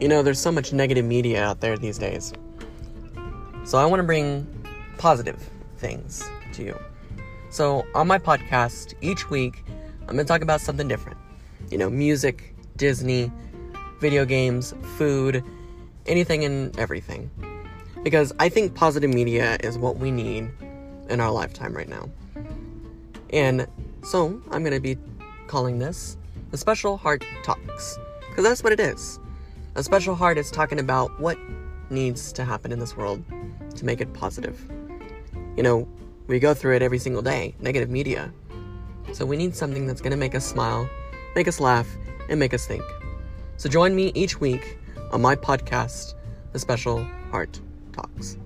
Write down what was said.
You know, there's so much negative media out there these days. So I want to bring positive things to you. So on my podcast, each week, I'm going to talk about something different. You know, music, Disney, video games, food, anything and everything. Because I think positive media is what we need in our lifetime right now. And so I'm going to be calling this the Special Heart Talks. Because that's what it is. A special heart is talking about what needs to happen in this world to make it positive. You know, we go through it every single day negative media. So we need something that's going to make us smile, make us laugh, and make us think. So join me each week on my podcast, The Special Heart Talks.